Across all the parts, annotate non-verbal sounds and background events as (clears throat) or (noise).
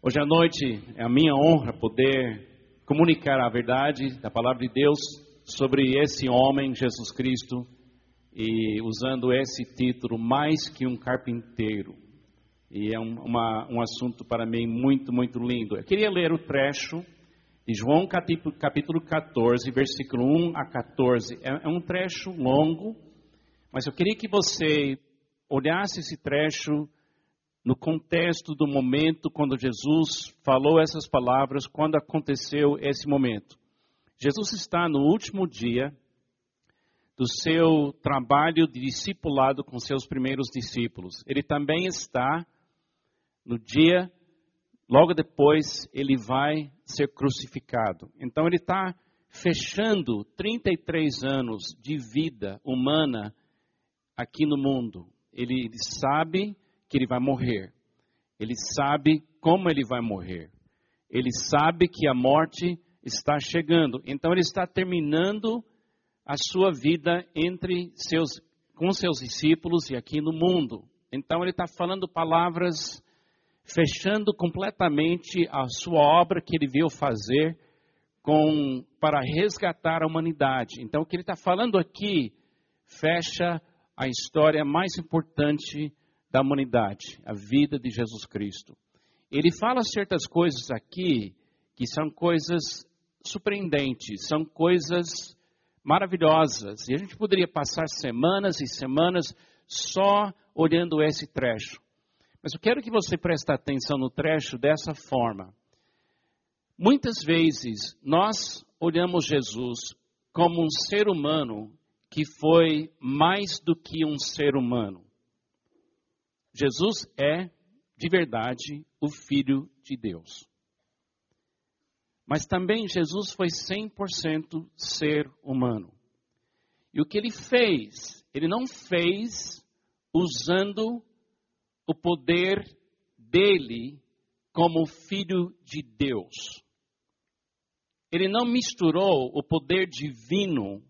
Hoje à noite é a minha honra poder comunicar a verdade da palavra de Deus sobre esse homem, Jesus Cristo, e usando esse título, Mais que um Carpinteiro. E é um, uma, um assunto para mim muito, muito lindo. Eu queria ler o trecho de João capítulo, capítulo 14, versículo 1 a 14. É, é um trecho longo, mas eu queria que você olhasse esse trecho no contexto do momento quando Jesus falou essas palavras, quando aconteceu esse momento. Jesus está no último dia do seu trabalho de discipulado com seus primeiros discípulos. Ele também está no dia, logo depois, ele vai ser crucificado. Então, ele está fechando 33 anos de vida humana aqui no mundo. Ele sabe que ele vai morrer. Ele sabe como ele vai morrer. Ele sabe que a morte está chegando. Então ele está terminando a sua vida entre seus com seus discípulos e aqui no mundo. Então ele está falando palavras fechando completamente a sua obra que ele veio fazer com para resgatar a humanidade. Então o que ele está falando aqui fecha a história mais importante da humanidade, a vida de Jesus Cristo. Ele fala certas coisas aqui que são coisas surpreendentes, são coisas maravilhosas. E a gente poderia passar semanas e semanas só olhando esse trecho. Mas eu quero que você preste atenção no trecho dessa forma. Muitas vezes nós olhamos Jesus como um ser humano que foi mais do que um ser humano. Jesus é, de verdade, o Filho de Deus. Mas também Jesus foi 100% ser humano. E o que ele fez, ele não fez usando o poder dele como filho de Deus. Ele não misturou o poder divino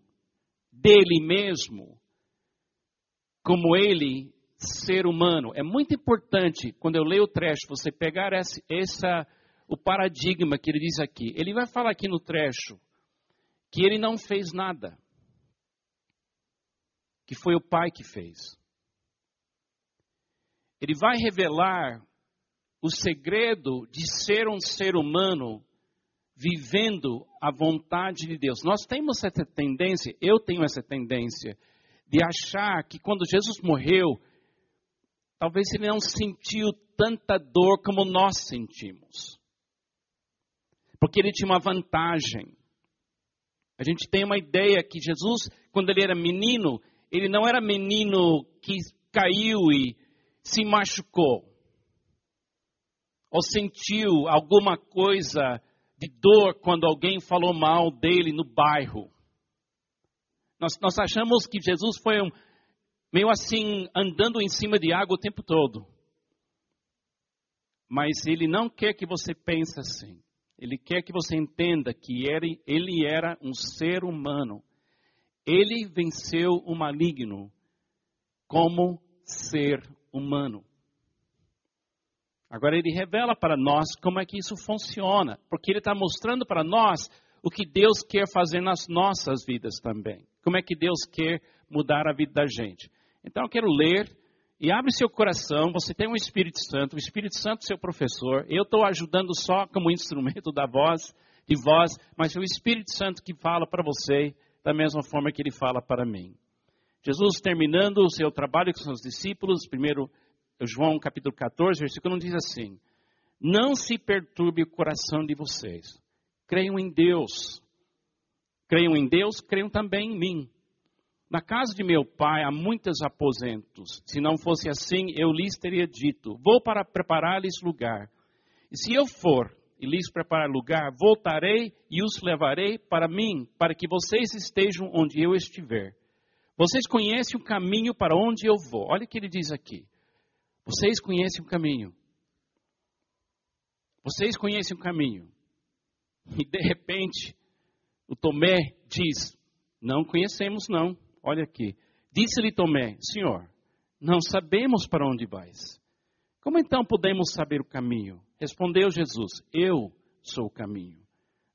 dele mesmo como ele ser humano. É muito importante, quando eu leio o trecho, você pegar essa, essa, o paradigma que ele diz aqui. Ele vai falar aqui no trecho que ele não fez nada. Que foi o Pai que fez. Ele vai revelar o segredo de ser um ser humano vivendo a vontade de Deus. Nós temos essa tendência, eu tenho essa tendência, de achar que quando Jesus morreu, Talvez ele não sentiu tanta dor como nós sentimos. Porque ele tinha uma vantagem. A gente tem uma ideia que Jesus, quando ele era menino, ele não era menino que caiu e se machucou. Ou sentiu alguma coisa de dor quando alguém falou mal dele no bairro. Nós, nós achamos que Jesus foi um, meio assim, andando em cima de água o tempo todo. Mas ele não quer que você pense assim. Ele quer que você entenda que ele, era um ser humano. Ele venceu o maligno como ser humano. Agora ele revela para nós como é que isso funciona, porque ele está mostrando para nós o que Deus quer fazer nas nossas vidas também. Como é que Deus quer mudar a vida da gente. Então eu quero ler e abre seu coração. Você tem um Espírito Santo, o Espírito Santo é seu professor. Eu estou ajudando só como (laughs) instrumento da voz, de voz, mas é o Espírito Santo que fala para você da mesma forma que ele fala para mim. Jesus terminando o seu trabalho com seus discípulos, primeiro João capítulo 14, versículo 1 diz assim: Não se perturbe o coração de vocês. Creiam em Deus. Creiam em Deus, creiam também em mim. Na casa de meu pai há muitos aposentos. Se não fosse assim, eu lhes teria dito: Vou para preparar-lhes lugar. E se eu for e lhes preparar lugar, voltarei e os levarei para mim, para que vocês estejam onde eu estiver. Vocês conhecem o caminho para onde eu vou. Olha o que ele diz aqui. Vocês conhecem o caminho. Vocês conhecem o caminho. E de repente, o Tomé diz: Não conhecemos, não. Olha aqui. Disse-lhe Tomé: Senhor, não sabemos para onde vais. Como então podemos saber o caminho? Respondeu Jesus: Eu sou o caminho,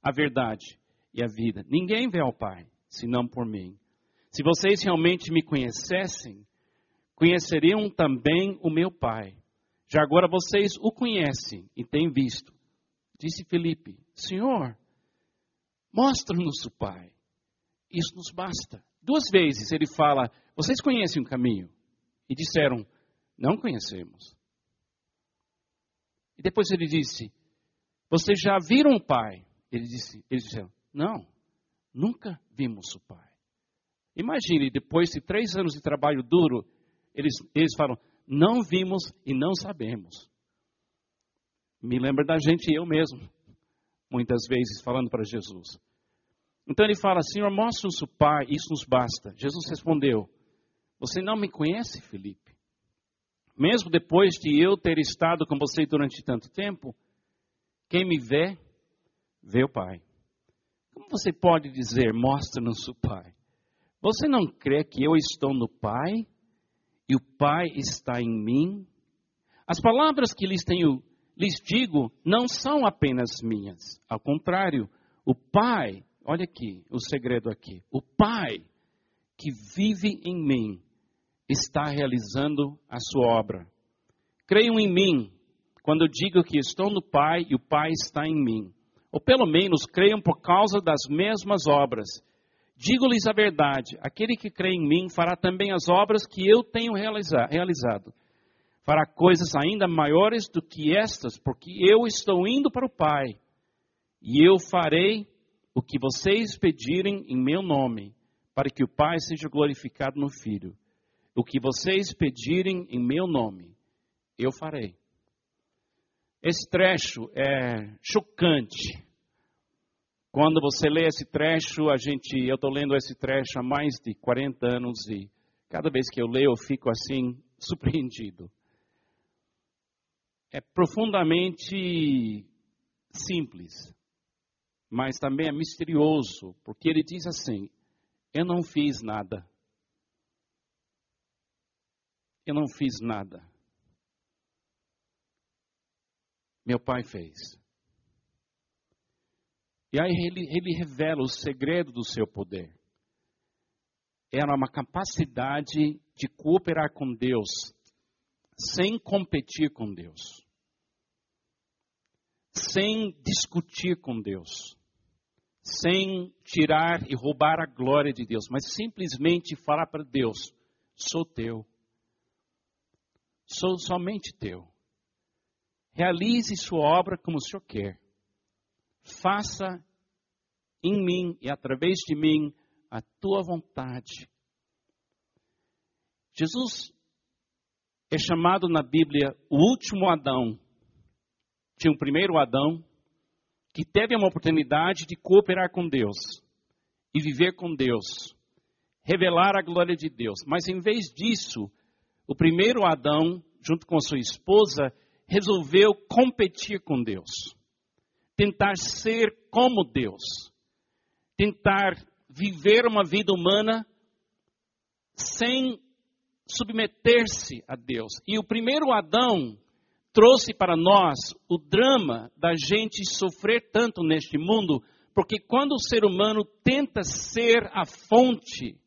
a verdade e a vida. Ninguém vê ao Pai senão por mim. Se vocês realmente me conhecessem, conheceriam também o meu Pai. Já agora vocês o conhecem e têm visto. Disse Felipe: Senhor, mostra-nos o Pai. Isso nos basta. Duas vezes ele fala: Vocês conhecem o caminho? E disseram: Não conhecemos. E depois ele disse: Vocês já viram o Pai? Ele disse, eles disseram: Não, nunca vimos o Pai. Imagine, depois de três anos de trabalho duro, eles, eles falam: Não vimos e não sabemos. Me lembra da gente, eu mesmo, muitas vezes, falando para Jesus. Então ele fala: Senhor, mostra-nos o Pai, isso nos basta. Jesus respondeu: Você não me conhece, Felipe? Mesmo depois de eu ter estado com você durante tanto tempo, quem me vê, vê o Pai. Como você pode dizer, mostra-nos o Pai? Você não crê que eu estou no Pai e o Pai está em mim? As palavras que lhes tenho, lhes digo, não são apenas minhas. Ao contrário, o Pai, olha aqui, o segredo aqui. O Pai que vive em mim está realizando a sua obra. Creiam em mim quando digo que estou no Pai e o Pai está em mim. Ou pelo menos creiam por causa das mesmas obras. Digo-lhes a verdade: aquele que crê em mim fará também as obras que eu tenho realizado. Fará coisas ainda maiores do que estas, porque eu estou indo para o Pai. E eu farei o que vocês pedirem em meu nome, para que o Pai seja glorificado no Filho. O que vocês pedirem em meu nome, eu farei. Esse trecho é chocante. Quando você lê esse trecho, a gente, eu estou lendo esse trecho há mais de 40 anos e cada vez que eu leio eu fico assim (laughs) surpreendido. É profundamente simples, mas também é misterioso, porque ele diz assim: Eu não fiz nada. Eu não fiz nada. Meu pai fez. E aí ele, ele revela o segredo do seu poder. Era uma capacidade de cooperar com Deus sem competir com Deus, sem discutir com Deus, sem tirar e roubar a glória de Deus, mas simplesmente falar para Deus: sou teu sou somente teu. Realize sua obra como o Senhor quer. Faça em mim e através de mim a tua vontade. Jesus é chamado na Bíblia o último Adão. Tinha um primeiro Adão que teve uma oportunidade de cooperar com Deus e viver com Deus, revelar a glória de Deus. Mas em vez disso, o primeiro Adão, junto com sua esposa, resolveu competir com Deus, tentar ser como Deus, tentar viver uma vida humana sem submeter-se a Deus. E o primeiro Adão trouxe para nós o drama da gente sofrer tanto neste mundo, porque quando o ser humano tenta ser a fonte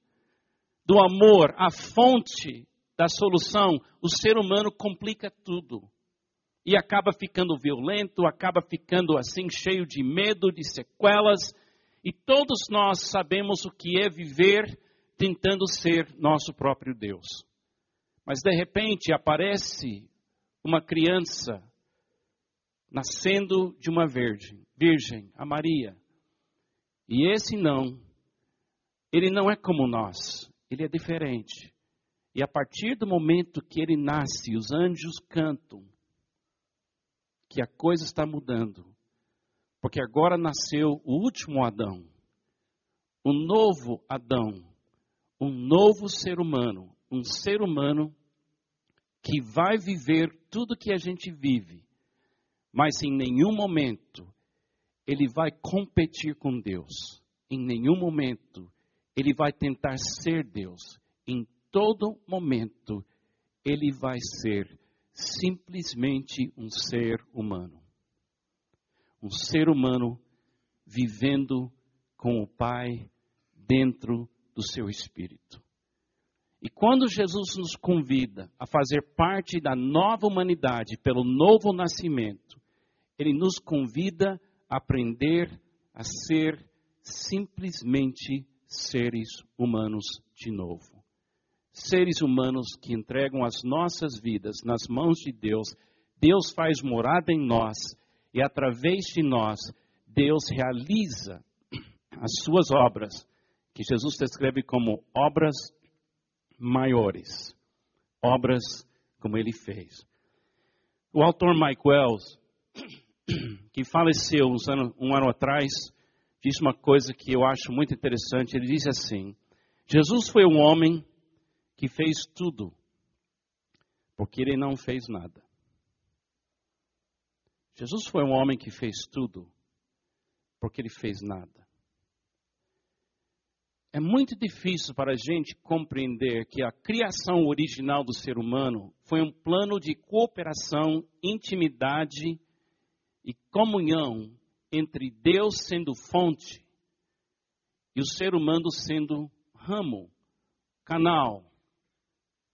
do amor, a fonte da solução, o ser humano complica tudo. E acaba ficando violento, acaba ficando assim cheio de medo, de sequelas. E todos nós sabemos o que é viver tentando ser nosso próprio Deus. Mas de repente aparece uma criança nascendo de uma virgem, virgem, a Maria. E esse não, ele não é como nós, ele é diferente. E a partir do momento que ele nasce, os anjos cantam que a coisa está mudando. Porque agora nasceu o último Adão, um novo Adão, um novo ser humano, um ser humano que vai viver tudo que a gente vive, mas em nenhum momento ele vai competir com Deus. Em nenhum momento ele vai tentar ser Deus. Em todo momento ele vai ser simplesmente um ser humano. um ser humano vivendo com o Pai dentro do seu espírito. E quando Jesus nos convida a fazer parte da nova humanidade pelo novo nascimento, ele nos convida a aprender a ser simplesmente seres humanos de novo. Seres humanos que entregam as nossas vidas nas mãos de Deus. Deus faz morada em nós e através de nós, Deus realiza as suas obras, que Jesus descreve como obras maiores, obras como ele fez. O autor Mike Wells, (clears throat) que faleceu um ano, um ano atrás, disse uma coisa que eu acho muito interessante. Ele disse assim: Jesus foi um homem que fez tudo, porque ele não fez nada. Jesus foi um homem que fez tudo, porque ele fez nada. É muito difícil para a gente compreender que a criação original do ser humano foi um plano de cooperação, intimidade e comunhão entre Deus sendo fonte e o ser humano sendo ramo, canal,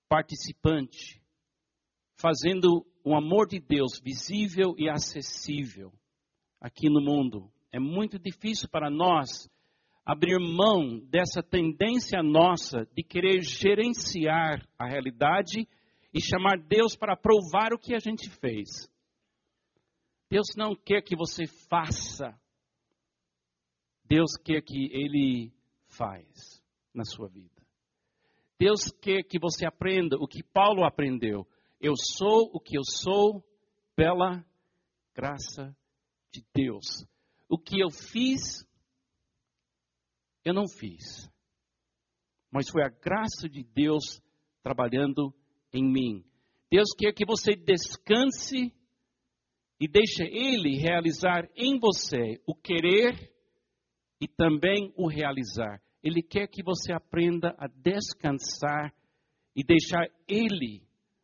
participante, fazendo o amor de Deus visível e acessível aqui no mundo. É muito difícil para nós abrir mão dessa tendência nossa de querer gerenciar a realidade e chamar Deus para provar o que a gente fez. Deus não quer que você faça. Deus quer que Ele faz na sua vida. Deus quer que você aprenda o que Paulo aprendeu. Eu sou o que eu sou pela graça de Deus. O que eu fiz eu não fiz. Mas foi a graça de Deus trabalhando em mim. Deus quer que você descanse e deixe Ele realizar em você o querer e também o realizar. Ele quer que você aprenda a descansar e deixar Ele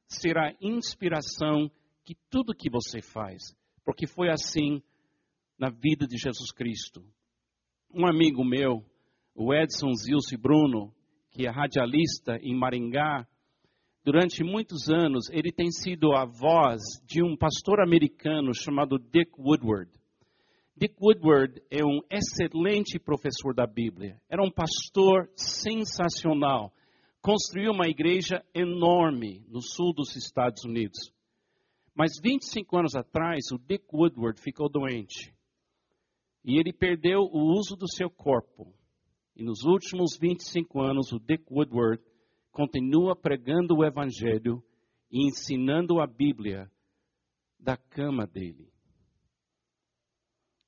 ser a inspiração que tudo que você faz. Porque foi assim na vida de Jesus Cristo. Um amigo meu, o Edson Zilce Bruno, que é radialista em Maringá, durante muitos anos ele tem sido a voz de um pastor americano chamado Dick Woodward. Dick Woodward é um excelente professor da Bíblia. Era um pastor sensacional. Construiu uma igreja enorme no sul dos Estados Unidos. Mas 25 anos atrás, o Dick Woodward ficou doente. E ele perdeu o uso do seu corpo. E nos últimos 25 anos, o Dick Woodward continua pregando o Evangelho e ensinando a Bíblia da cama dele.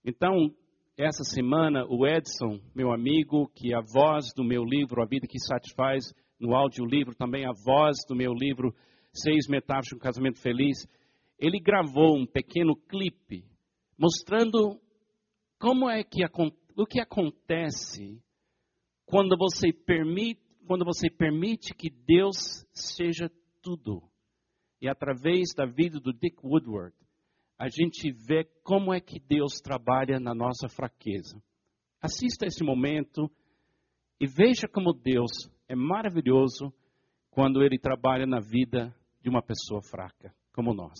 Então, essa semana, o Edson, meu amigo, que é a voz do meu livro, A Vida que Satisfaz, no audiolivro, também a voz do meu livro, Seis Metáforas de um Casamento Feliz, ele gravou um pequeno clipe mostrando como é que o que acontece quando você permite, quando você permite que Deus seja tudo. E através da vida do Dick Woodward, a gente vê como é que Deus trabalha na nossa fraqueza. Assista esse momento e veja como Deus é maravilhoso quando ele trabalha na vida de uma pessoa fraca, como nós.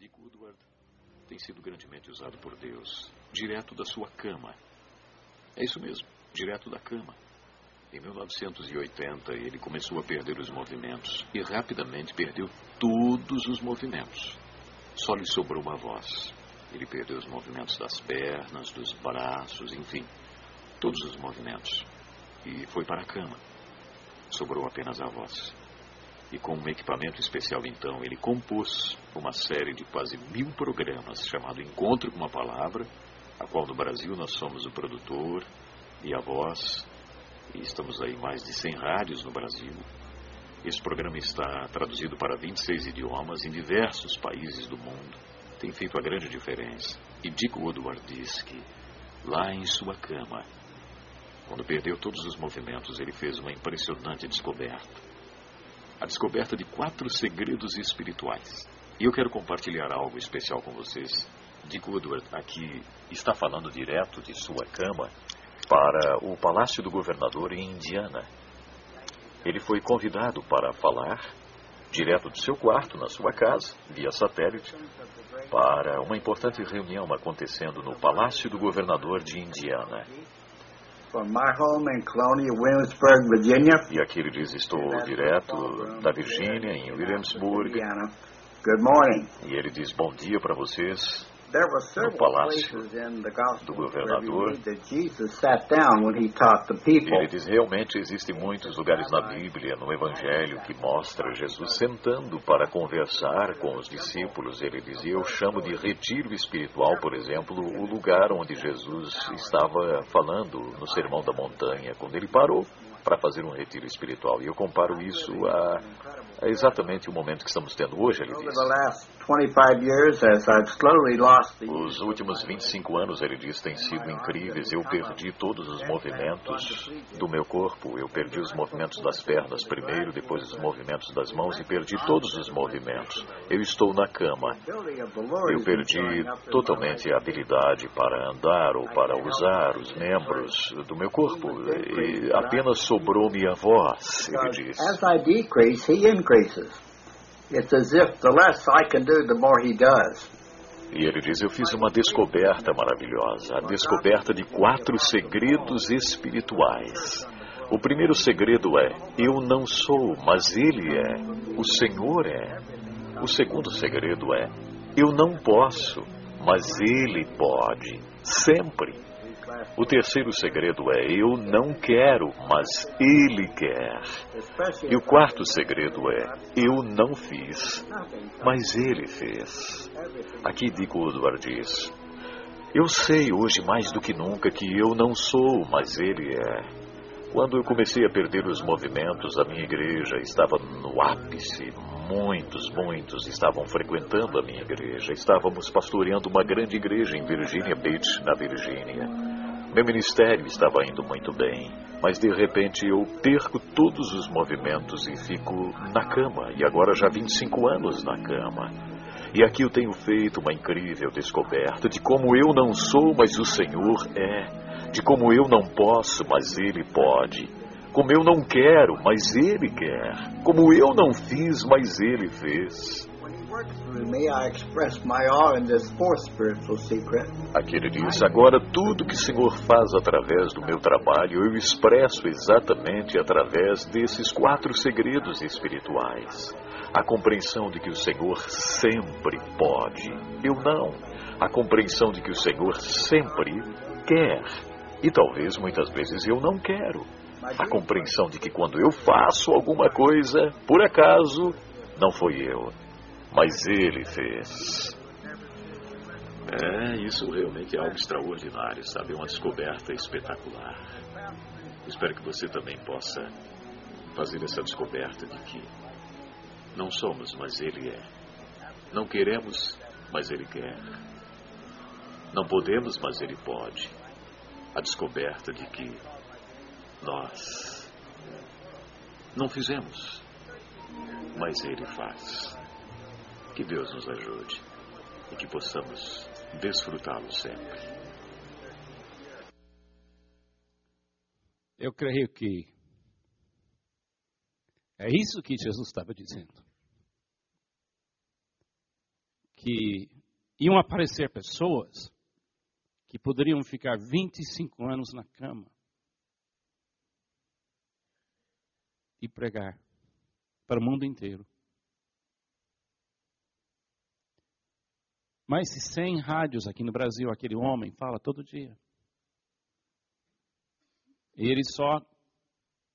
Dick Woodward tem sido grandemente usado por Deus, direto da sua cama. É isso mesmo direto da cama. Em 1980, ele começou a perder os movimentos e rapidamente perdeu todos os movimentos. Só lhe sobrou uma voz. Ele perdeu os movimentos das pernas, dos braços, enfim, todos os movimentos. E foi para a cama. Sobrou apenas a voz. E com um equipamento especial, então, ele compôs uma série de quase mil programas chamado Encontro com uma Palavra, a qual no Brasil nós somos o produtor, e a voz. E estamos aí em mais de 100 rádios no Brasil. Esse programa está traduzido para 26 idiomas em diversos países do mundo. Tem feito a grande diferença. E Dick Woodward diz que, lá em sua cama, quando perdeu todos os movimentos, ele fez uma impressionante descoberta. A descoberta de quatro segredos espirituais E eu quero compartilhar algo especial com vocês. Dick Woodward aqui está falando direto de sua cama para o palácio do governador em Indiana. Ele foi convidado para falar direto do seu quarto, na sua casa, via satélite, para uma importante reunião acontecendo no palácio do governador de Indiana. E aqui ele diz: Estou direto da Virgínia, em Williamsburg. E ele diz: Bom dia para vocês no palácio do governador. Ele diz realmente existem muitos lugares na Bíblia, no Evangelho, que mostra Jesus sentando para conversar com os discípulos. Ele dizia: Eu chamo de retiro espiritual, por exemplo, o lugar onde Jesus estava falando no Sermão da Montanha, quando ele parou para fazer um retiro espiritual. E eu comparo isso a, a exatamente o momento que estamos tendo hoje, ele diz. Os últimos 25 anos, ele diz, têm sido incríveis. Eu perdi todos os movimentos do meu corpo. Eu perdi os movimentos das pernas primeiro, depois os movimentos das mãos e perdi todos os movimentos. Eu estou na cama. Eu perdi totalmente a habilidade para andar ou para usar os membros do meu corpo. E apenas sobrou minha voz, ele diz. It's as if the less I can do, the more he does. E ele diz: Eu fiz uma descoberta maravilhosa, a descoberta de quatro segredos espirituais. O primeiro segredo é: Eu não sou, mas Ele é. O Senhor é. O segundo segredo é: Eu não posso, mas Ele pode. Sempre. O terceiro segredo é: eu não quero, mas ele quer. E o quarto segredo é: eu não fiz, mas ele fez. Aqui Dick Woodward diz: Eu sei hoje mais do que nunca que eu não sou, mas ele é. Quando eu comecei a perder os movimentos, a minha igreja estava no ápice. Muitos, muitos estavam frequentando a minha igreja. Estávamos pastoreando uma grande igreja em Virginia Beach, na Virgínia. Meu ministério estava indo muito bem, mas de repente eu perco todos os movimentos e fico na cama, e agora já 25 anos na cama. E aqui eu tenho feito uma incrível descoberta de como eu não sou, mas o Senhor é, de como eu não posso, mas Ele pode, como eu não quero, mas Ele quer, como eu não fiz, mas Ele fez. Aqui ele diz: Agora tudo que o Senhor faz através do meu trabalho, eu expresso exatamente através desses quatro segredos espirituais. A compreensão de que o Senhor sempre pode, eu não. A compreensão de que o Senhor sempre quer, e talvez muitas vezes eu não quero. A compreensão de que quando eu faço alguma coisa, por acaso, não foi eu, mas ele fez. É, isso realmente é algo extraordinário, sabe? Uma descoberta espetacular. Espero que você também possa fazer essa descoberta de que não somos, mas Ele é. Não queremos, mas Ele quer. Não podemos, mas Ele pode. A descoberta de que nós não fizemos, mas Ele faz. Que Deus nos ajude e que possamos desfrutá-lo sempre. Eu creio que é isso que Jesus estava dizendo. Que iam aparecer pessoas que poderiam ficar 25 anos na cama e pregar para o mundo inteiro. Mais de 100 rádios aqui no Brasil, aquele homem fala todo dia. E ele só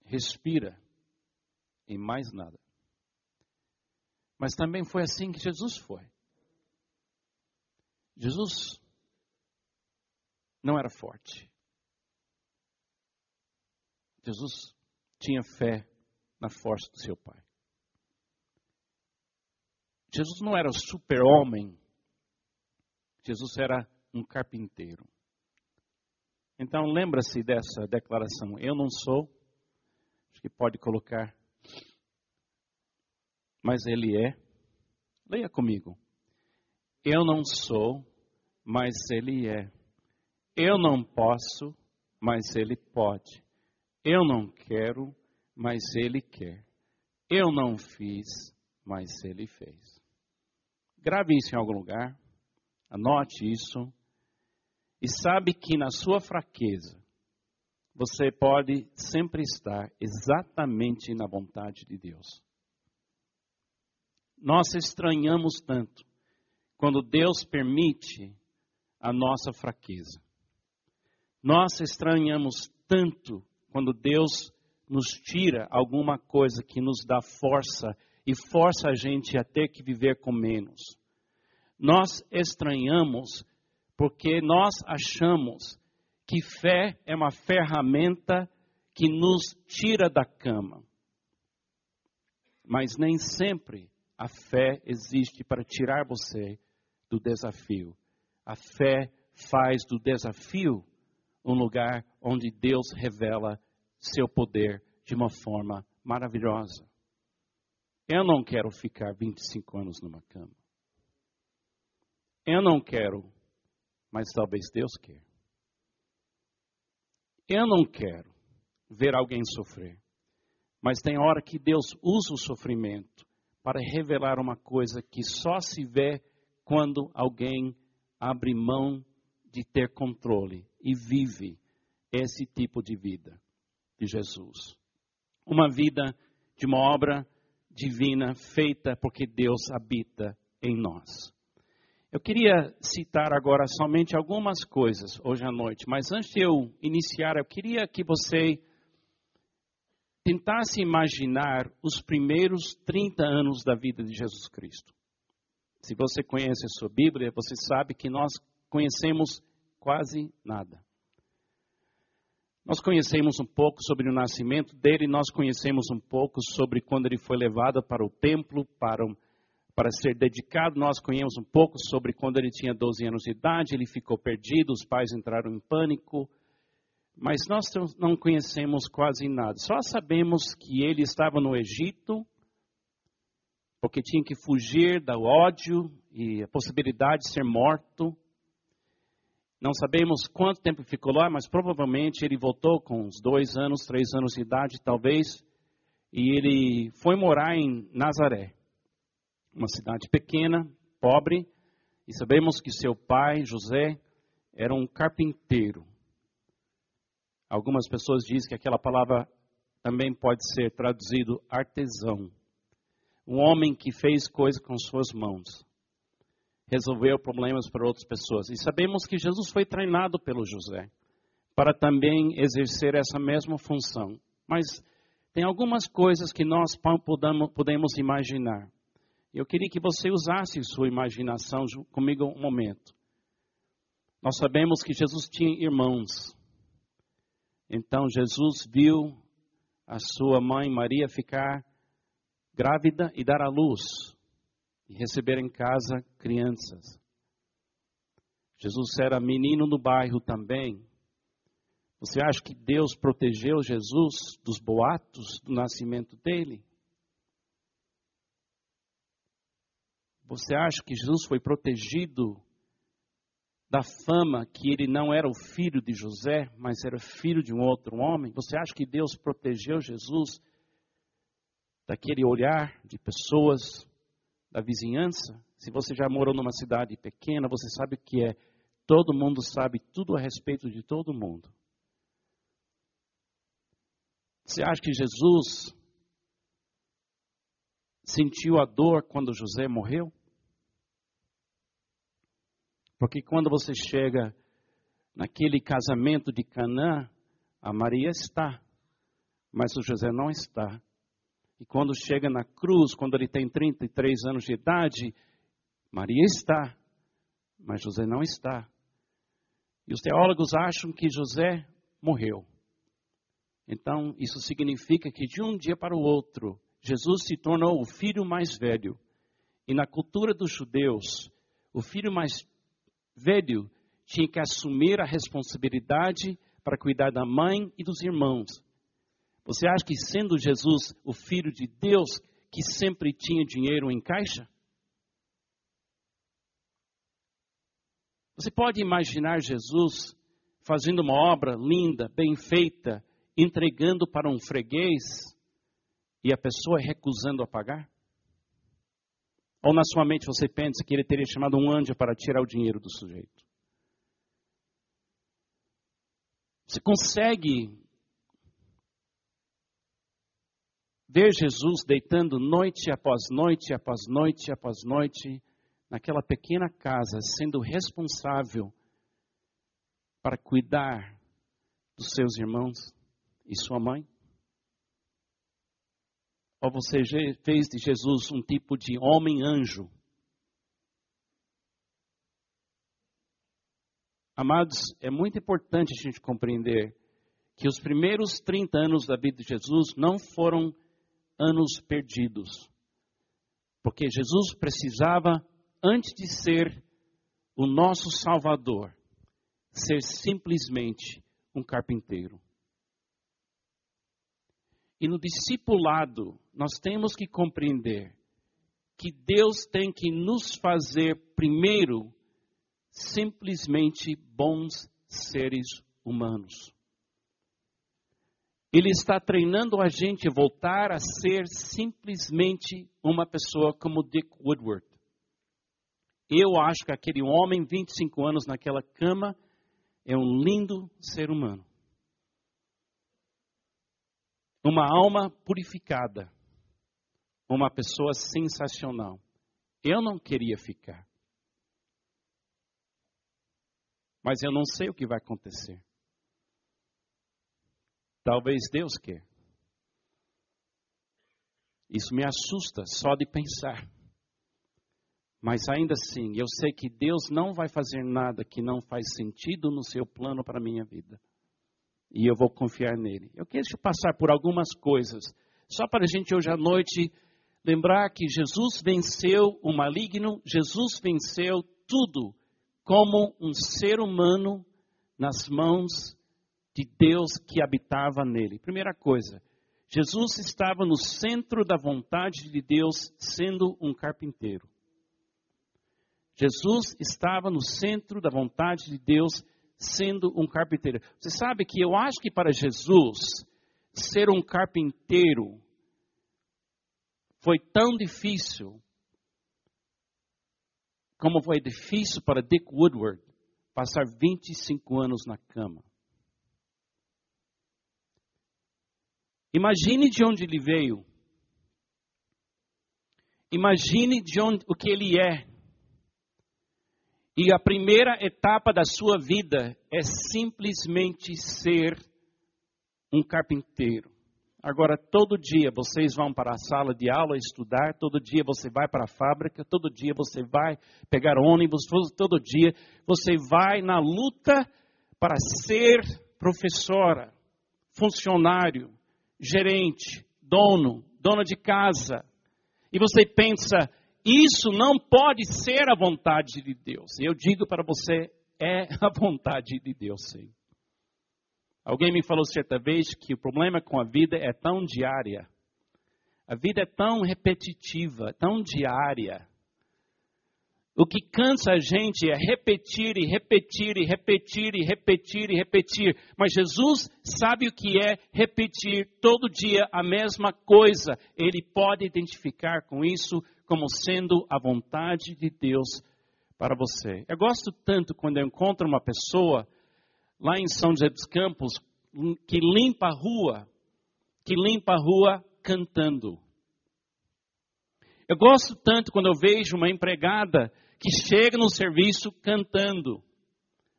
respira e mais nada. Mas também foi assim que Jesus foi. Jesus não era forte. Jesus tinha fé na força do seu Pai. Jesus não era super-homem Jesus era um carpinteiro. Então lembra-se dessa declaração. Eu não sou, acho que pode colocar, mas ele é, Leia comigo. Eu não sou, mas Ele é. Eu não posso, mas Ele pode. Eu não quero, mas Ele quer. Eu não fiz, mas Ele fez. Grave isso em algum lugar, anote isso, e sabe que na sua fraqueza, você pode sempre estar exatamente na vontade de Deus. Nós estranhamos tanto quando Deus permite a nossa fraqueza. Nós estranhamos tanto quando Deus nos tira alguma coisa que nos dá força e força a gente a ter que viver com menos. Nós estranhamos porque nós achamos que fé é uma ferramenta que nos tira da cama. Mas nem sempre a fé existe para tirar você do desafio. A fé faz do desafio um lugar onde Deus revela seu poder de uma forma maravilhosa. Eu não quero ficar 25 anos numa cama. Eu não quero, mas talvez Deus quer. Eu não quero ver alguém sofrer. Mas tem hora que Deus usa o sofrimento para revelar uma coisa que só se vê quando alguém abre mão de ter controle e vive esse tipo de vida de Jesus. Uma vida de uma obra divina feita porque Deus habita em nós. Eu queria citar agora somente algumas coisas hoje à noite, mas antes de eu iniciar, eu queria que você tentasse imaginar os primeiros 30 anos da vida de Jesus Cristo. Se você conhece a sua Bíblia, você sabe que nós conhecemos quase nada. Nós conhecemos um pouco sobre o nascimento dele, nós conhecemos um pouco sobre quando ele foi levado para o templo para, para ser dedicado, nós conhecemos um pouco sobre quando ele tinha 12 anos de idade, ele ficou perdido, os pais entraram em pânico, mas nós não conhecemos quase nada. Só sabemos que ele estava no Egito, porque tinha que fugir do ódio e a possibilidade de ser morto. Não sabemos quanto tempo ficou lá, mas provavelmente ele voltou com uns dois anos, três anos de idade, talvez, e ele foi morar em Nazaré, uma cidade pequena, pobre, e sabemos que seu pai, José, era um carpinteiro. Algumas pessoas dizem que aquela palavra também pode ser traduzido artesão. Um homem que fez coisas com suas mãos resolveu problemas para outras pessoas. E sabemos que Jesus foi treinado pelo José para também exercer essa mesma função. Mas tem algumas coisas que nós podemos imaginar. Eu queria que você usasse sua imaginação comigo um momento. Nós sabemos que Jesus tinha irmãos. Então Jesus viu a sua mãe Maria ficar grávida e dar à luz e receber em casa crianças. Jesus era menino no bairro também. Você acha que Deus protegeu Jesus dos boatos do nascimento dele? Você acha que Jesus foi protegido da fama que ele não era o filho de José, mas era filho de um outro homem? Você acha que Deus protegeu Jesus daquele olhar de pessoas da vizinhança, se você já morou numa cidade pequena, você sabe o que é. Todo mundo sabe tudo a respeito de todo mundo. Você acha que Jesus sentiu a dor quando José morreu? Porque quando você chega naquele casamento de Canaã, a Maria está, mas o José não está. E quando chega na cruz, quando ele tem 33 anos de idade, Maria está, mas José não está. E os teólogos acham que José morreu. Então, isso significa que de um dia para o outro, Jesus se tornou o filho mais velho. E na cultura dos judeus, o filho mais velho tinha que assumir a responsabilidade para cuidar da mãe e dos irmãos. Você acha que sendo Jesus o filho de Deus que sempre tinha dinheiro em caixa? Você pode imaginar Jesus fazendo uma obra linda, bem feita, entregando para um freguês e a pessoa recusando a pagar? Ou na sua mente você pensa que ele teria chamado um anjo para tirar o dinheiro do sujeito? Você consegue ver Jesus deitando noite após noite, após noite, após noite, naquela pequena casa, sendo responsável para cuidar dos seus irmãos e sua mãe? Ou você fez de Jesus um tipo de homem-anjo? Amados, é muito importante a gente compreender que os primeiros 30 anos da vida de Jesus não foram anos perdidos. Porque Jesus precisava, antes de ser o nosso Salvador, ser simplesmente um carpinteiro. E no discipulado, nós temos que compreender que Deus tem que nos fazer primeiro simplesmente bons seres humanos. Ele está treinando a gente voltar a ser simplesmente uma pessoa como Dick Woodward. Eu acho que aquele homem, 25 anos naquela cama, é um lindo ser humano uma alma purificada, uma pessoa sensacional. Eu não queria ficar. Mas eu não sei o que vai acontecer. Talvez Deus quer. Isso me assusta só de pensar. Mas ainda assim, eu sei que Deus não vai fazer nada que não faz sentido no seu plano para a minha vida e eu vou confiar nele. Eu quero passar por algumas coisas, só para a gente hoje à noite lembrar que Jesus venceu o maligno, Jesus venceu tudo como um ser humano nas mãos de Deus que habitava nele. Primeira coisa, Jesus estava no centro da vontade de Deus, sendo um carpinteiro. Jesus estava no centro da vontade de Deus, sendo um carpinteiro. Você sabe que eu acho que para Jesus, ser um carpinteiro foi tão difícil como foi difícil para Dick Woodward passar 25 anos na cama. Imagine de onde ele veio. Imagine de onde, o que ele é. E a primeira etapa da sua vida é simplesmente ser um carpinteiro. Agora, todo dia vocês vão para a sala de aula estudar, todo dia você vai para a fábrica, todo dia você vai pegar ônibus, todo dia você vai na luta para ser professora, funcionário, gerente, dono, dona de casa. E você pensa, isso não pode ser a vontade de Deus. Eu digo para você, é a vontade de Deus, sim. Alguém me falou certa vez que o problema com a vida é tão diária. A vida é tão repetitiva, tão diária. O que cansa a gente é repetir e repetir e repetir e repetir e repetir. Mas Jesus sabe o que é repetir todo dia a mesma coisa. Ele pode identificar com isso como sendo a vontade de Deus para você. Eu gosto tanto quando eu encontro uma pessoa lá em São José dos Campos que limpa a rua, que limpa a rua cantando. Eu gosto tanto quando eu vejo uma empregada que chega no serviço cantando.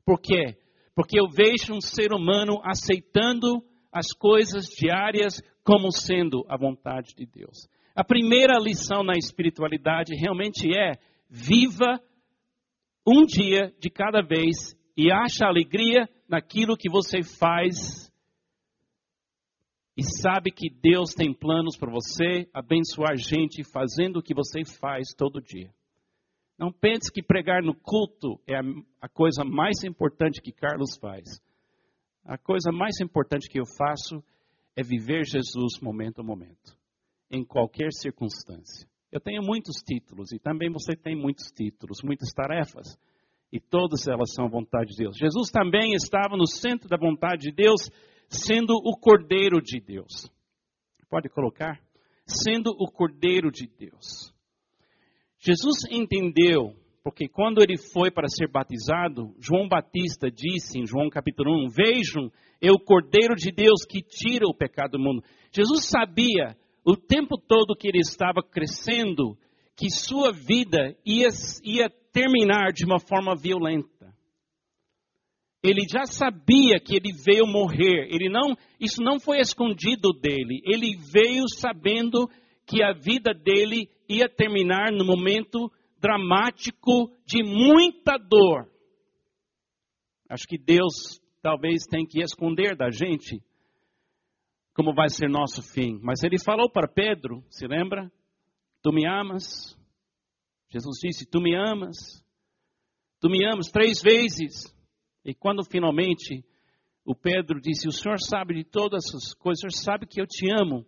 Por quê? Porque eu vejo um ser humano aceitando as coisas diárias como sendo a vontade de Deus. A primeira lição na espiritualidade realmente é: viva um dia de cada vez e acha alegria naquilo que você faz. E sabe que Deus tem planos para você abençoar gente fazendo o que você faz todo dia. Não pense que pregar no culto é a, coisa mais importante que Carlos faz. A coisa mais importante que eu faço é viver Jesus momento a momento em qualquer circunstância. Eu tenho muitos títulos e também você tem muitos títulos, muitas tarefas. E todas elas são a vontade de Deus. Jesus também estava no centro da vontade de Deus, sendo o Cordeiro de Deus. Pode colocar? Sendo o Cordeiro de Deus. Jesus entendeu, porque quando ele foi para ser batizado, João Batista disse em João capítulo 1: Vejam, é o Cordeiro de Deus que tira o pecado do mundo. Jesus sabia o tempo todo que ele estava crescendo que sua vida ia, ia terminar de uma forma violenta. Ele já sabia que ele veio morrer. Ele não, isso não foi escondido dele. Ele veio sabendo que a vida dele ia terminar no momento dramático de muita dor. Acho que Deus talvez tem que esconder da gente como vai ser nosso fim. Mas ele falou para Pedro, se lembra? Tu me amas? Jesus disse: Tu me amas? Tu me amas três vezes. E quando finalmente o Pedro disse: O Senhor sabe de todas essas coisas, o Senhor sabe que eu te amo.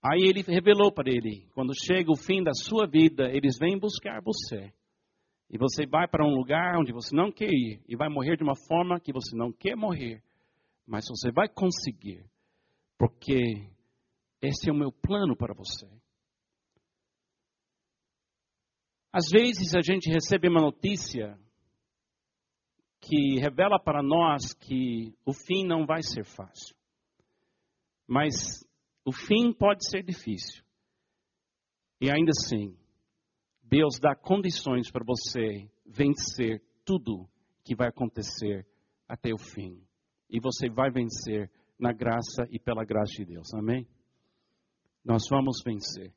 Aí ele revelou para ele: quando chega o fim da sua vida, eles vêm buscar você. E você vai para um lugar onde você não quer ir. E vai morrer de uma forma que você não quer morrer. Mas você vai conseguir. Porque esse é o meu plano para você. Às vezes a gente recebe uma notícia que revela para nós que o fim não vai ser fácil. Mas o fim pode ser difícil. E ainda assim, Deus dá condições para você vencer tudo que vai acontecer até o fim. E você vai vencer na graça e pela graça de Deus. Amém? Nós vamos vencer.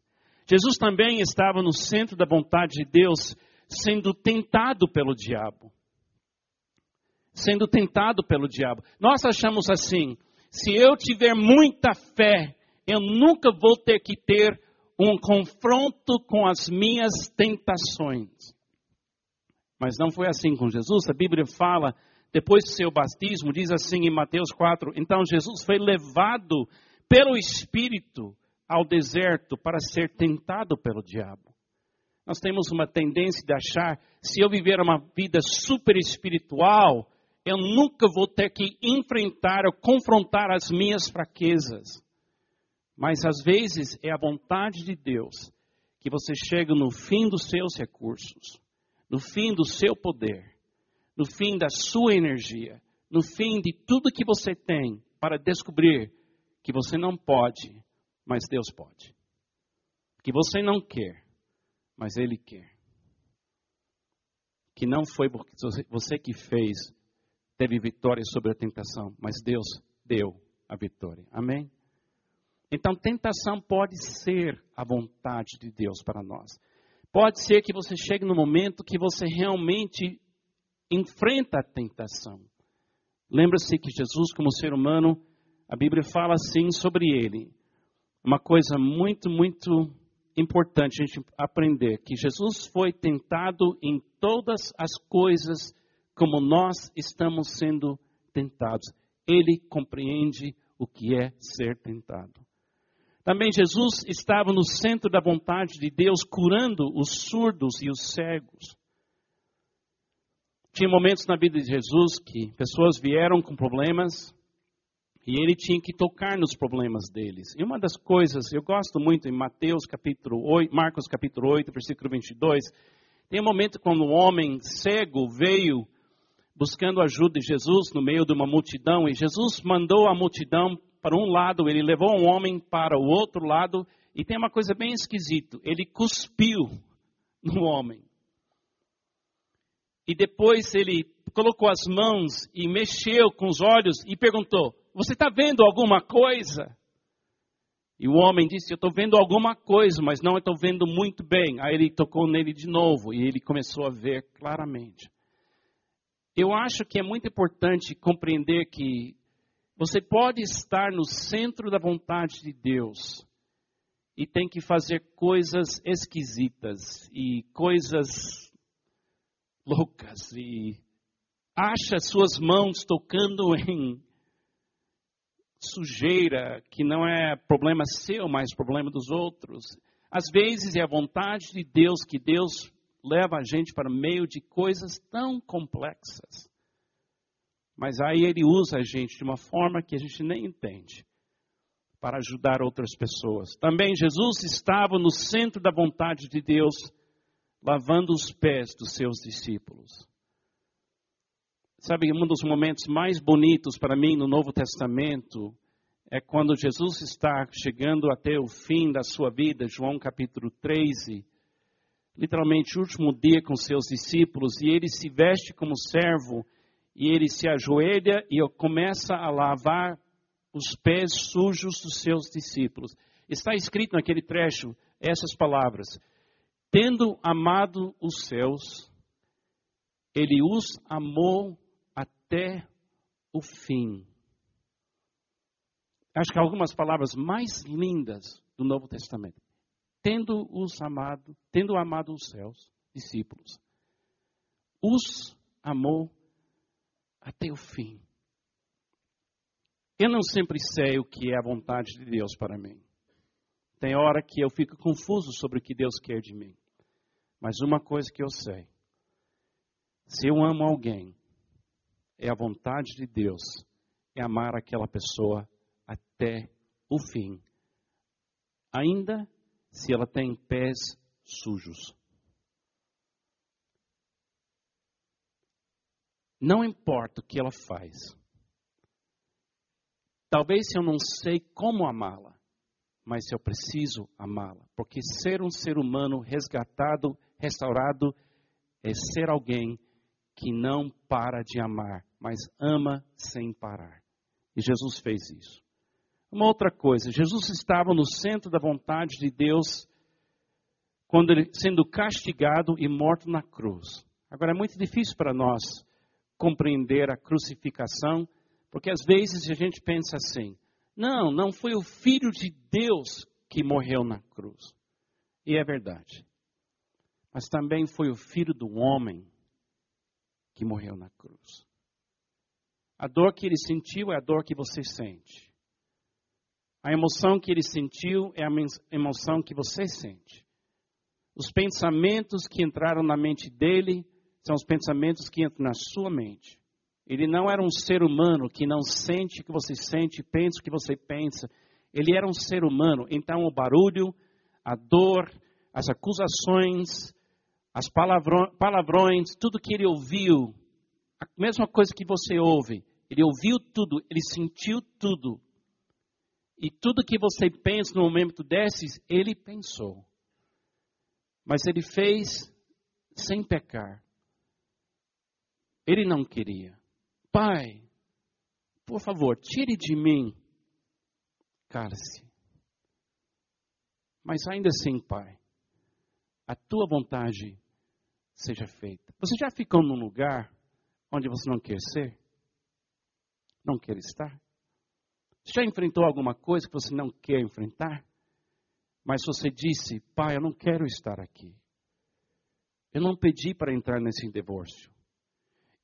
Jesus também estava no centro da vontade de Deus, sendo tentado pelo diabo sendo tentado pelo diabo. Nós achamos assim: se eu tiver muita fé, eu nunca vou ter que ter um confronto com as minhas tentações. Mas não foi assim com Jesus. A Bíblia fala, depois do seu batismo, diz assim em Mateus 4: então Jesus foi levado pelo Espírito ao deserto para ser tentado pelo diabo. Nós temos uma tendência de achar, se eu viver uma vida super espiritual, eu nunca vou ter que enfrentar ou confrontar as minhas fraquezas. Mas às vezes é a vontade de Deus que você chega no fim dos seus recursos, no fim do seu poder, no fim da sua energia, no fim de tudo que você tem para descobrir que você não pode, mas Deus pode. Que você não quer, mas Ele quer. Que não foi você que fez, teve vitória sobre a tentação, mas Deus deu a vitória. Amém? Então, tentação pode ser a vontade de Deus para nós. Pode ser que você chegue no momento que você realmente enfrenta a tentação. Lembra-se que Jesus, como ser humano, a Bíblia fala assim sobre ele. Uma coisa muito, muito importante a gente aprender: que Jesus foi tentado em todas as coisas como nós estamos sendo tentados. Ele compreende o que é ser tentado. Também Jesus estava no centro da vontade de Deus, curando os surdos e os cegos. Tinha momentos na vida de Jesus que pessoas vieram com problemas e ele tinha que tocar nos problemas deles. E uma das coisas, eu gosto muito em Mateus capítulo 8, Marcos capítulo 8, versículo 22, tem um momento quando um homem cego veio buscando ajuda de Jesus no meio de uma multidão, e Jesus mandou a multidão para um lado, ele levou um homem para o outro lado, e tem uma coisa bem esquisita: ele cuspiu no homem. E depois ele colocou as mãos e mexeu com os olhos e perguntou: Você está vendo alguma coisa? E o homem disse: Eu estou vendo alguma coisa, mas não estou vendo muito bem. Aí ele tocou nele de novo e ele começou a ver claramente. Eu acho que é muito importante compreender que você pode estar no centro da vontade de Deus e tem que fazer coisas esquisitas e coisas loucas e acha suas mãos tocando (laughs) em sujeira que não é problema seu, mas problema dos outros. Às vezes é a vontade de Deus que Deus leva a gente para meio de coisas tão complexas. Mas aí ele usa a gente de uma forma que a gente nem entende para ajudar outras pessoas. Também Jesus estava no centro da vontade de Deus, lavando os pés dos seus discípulos. Sabe, um dos momentos mais bonitos para mim no Novo Testamento é quando Jesus está chegando até o fim da sua vida, João capítulo 13, literalmente último dia com seus discípulos, e ele se veste como servo, e ele se ajoelha e começa a lavar os pés sujos dos seus discípulos. Está escrito naquele trecho essas palavras: Tendo amado os céus, ele os amou até o fim. Acho que algumas palavras mais lindas do Novo Testamento. Tendo os amado, tendo amado os céus, discípulos, os amou até o fim. Eu não sempre sei o que é a vontade de Deus para mim. Tem hora que eu fico confuso sobre o que Deus quer de mim. Mas uma coisa que eu sei: se eu amo alguém, é a vontade de Deus é amar aquela pessoa até o fim, ainda se ela tem pés sujos. Não importa o que ela faz. Talvez eu não sei como amá-la, mas eu preciso amá-la, porque ser um ser humano resgatado, restaurado, é ser alguém que não para de amar, mas ama sem parar. E Jesus fez isso. Uma outra coisa, Jesus estava no centro da vontade de Deus quando ele sendo castigado e morto na cruz. Agora é muito difícil para nós compreender a crucificação, porque às vezes a gente pensa assim: não, não foi o filho de Deus que morreu na cruz. E é verdade. Mas também foi o filho do homem que morreu na cruz. A dor que ele sentiu é a dor que você sente. A emoção que ele sentiu é a emoção que você sente. Os pensamentos que entraram na mente dele são os pensamentos que entram na sua mente. Ele não era um ser humano que não sente o que você sente, pensa o que você pensa. Ele era um ser humano. Então, o barulho, a dor, as acusações, as palavrões, tudo que ele ouviu, a mesma coisa que você ouve, ele ouviu tudo, ele sentiu tudo. E tudo que você pensa no momento desses, ele pensou. Mas ele fez sem pecar. Ele não queria. Pai, por favor, tire de mim cálice. Mas ainda assim, Pai, a tua vontade seja feita. Você já ficou num lugar onde você não quer ser? Não quer estar? Você já enfrentou alguma coisa que você não quer enfrentar? Mas você disse, pai, eu não quero estar aqui. Eu não pedi para entrar nesse divórcio.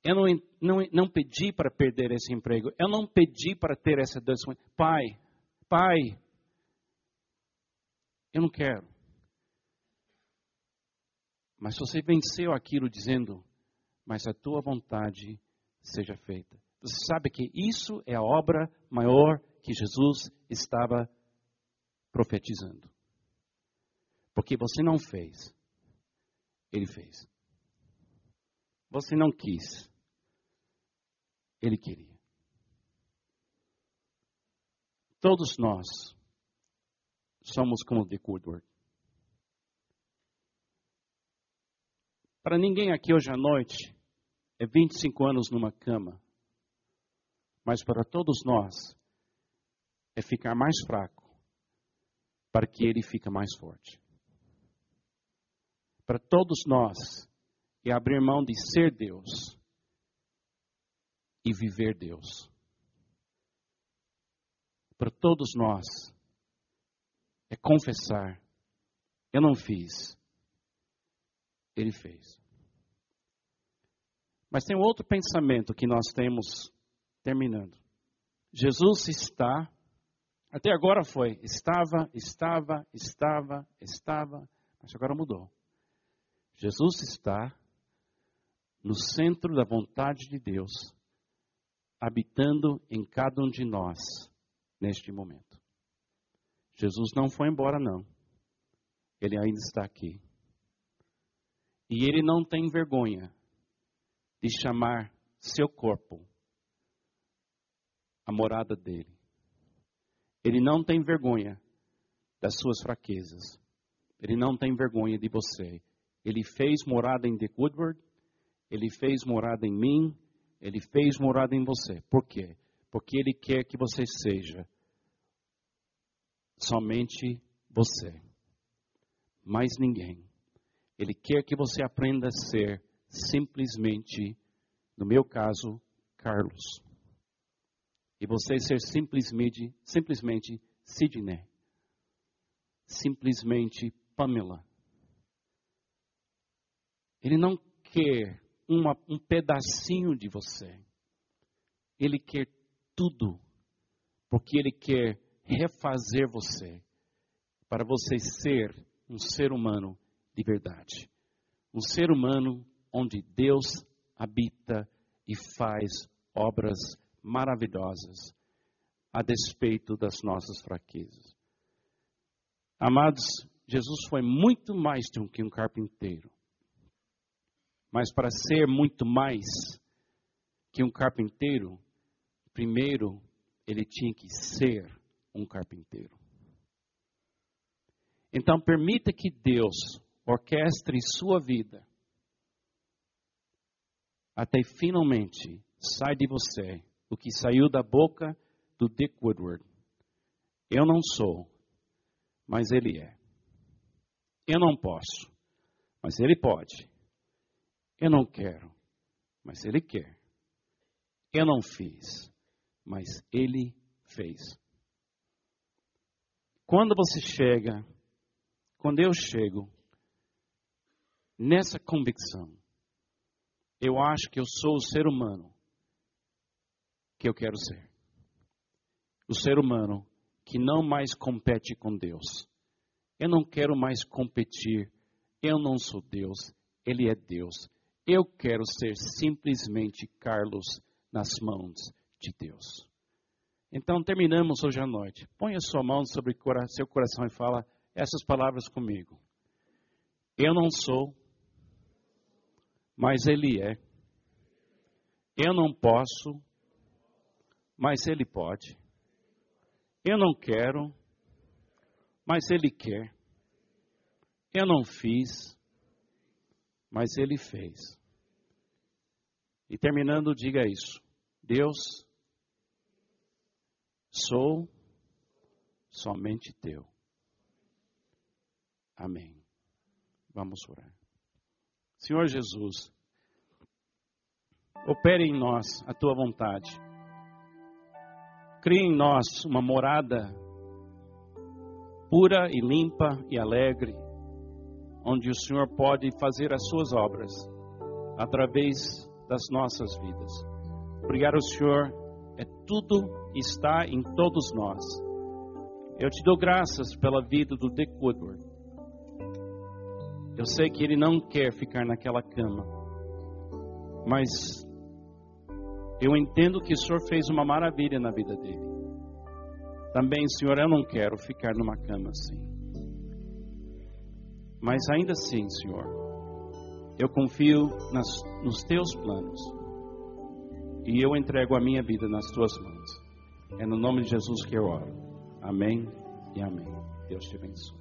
Eu não, não, não pedi para perder esse emprego. Eu não pedi para ter essa doença. Pai, pai, eu não quero. Mas você venceu aquilo dizendo, mas a tua vontade seja feita. Você sabe que isso é a obra maior que Jesus estava profetizando. Porque você não fez, ele fez. Você não quis, ele queria. Todos nós somos como de Woodward. Para ninguém aqui hoje à noite é 25 anos numa cama. Mas para todos nós é ficar mais fraco para que ele fique mais forte. Para todos nós é abrir mão de ser Deus e viver Deus. Para todos nós é confessar: eu não fiz, ele fez. Mas tem outro pensamento que nós temos terminando. Jesus está, até agora foi, estava, estava, estava, estava, mas agora mudou. Jesus está no centro da vontade de Deus, habitando em cada um de nós neste momento. Jesus não foi embora, não. Ele ainda está aqui. E ele não tem vergonha de chamar seu corpo a morada dele. Ele não tem vergonha das suas fraquezas. Ele não tem vergonha de você. Ele fez morada em The Woodward, ele fez morada em mim, ele fez morada em você. Por quê? Porque ele quer que você seja somente você. Mais ninguém. Ele quer que você aprenda a ser simplesmente, no meu caso, Carlos. E você ser simplesmente, simplesmente Sidney. Simplesmente Pamela. Ele não quer uma, um pedacinho de você. Ele quer tudo. Porque ele quer refazer você. Para você ser um ser humano de verdade. Um ser humano onde Deus habita e faz obras maravilhosas a despeito das nossas fraquezas. Amados, Jesus foi muito mais do que um carpinteiro. Mas para ser muito mais que um carpinteiro, primeiro ele tinha que ser um carpinteiro. Então permita que Deus orquestre sua vida até finalmente sai de você o que saiu da boca do Dick Woodward. Eu não sou, mas ele é. Eu não posso, mas ele pode. Eu não quero, mas ele quer. Eu não fiz, mas ele fez. Quando você chega, quando eu chego nessa convicção, eu acho que eu sou o ser humano que eu quero ser. O ser humano que não mais compete com Deus. Eu não quero mais competir. Eu não sou Deus. Ele é Deus. Eu quero ser simplesmente Carlos nas mãos de Deus. Então terminamos hoje à noite. Põe a sua mão sobre seu coração e fala essas palavras comigo. Eu não sou mas Ele é. Eu não posso, mas Ele pode. Eu não quero, mas Ele quer. Eu não fiz, mas Ele fez. E terminando, diga isso. Deus, sou somente teu. Amém. Vamos orar. Senhor Jesus, opere em nós a tua vontade. Crie em nós uma morada pura e limpa e alegre, onde o Senhor pode fazer as suas obras através das nossas vidas. Obrigado, Senhor, é tudo está em todos nós. Eu te dou graças pela vida do Dick Woodward. Eu sei que ele não quer ficar naquela cama, mas eu entendo que o Senhor fez uma maravilha na vida dele. Também, Senhor, eu não quero ficar numa cama assim. Mas ainda assim, Senhor, eu confio nas, nos teus planos e eu entrego a minha vida nas tuas mãos. É no nome de Jesus que eu oro. Amém e amém. Deus te abençoe.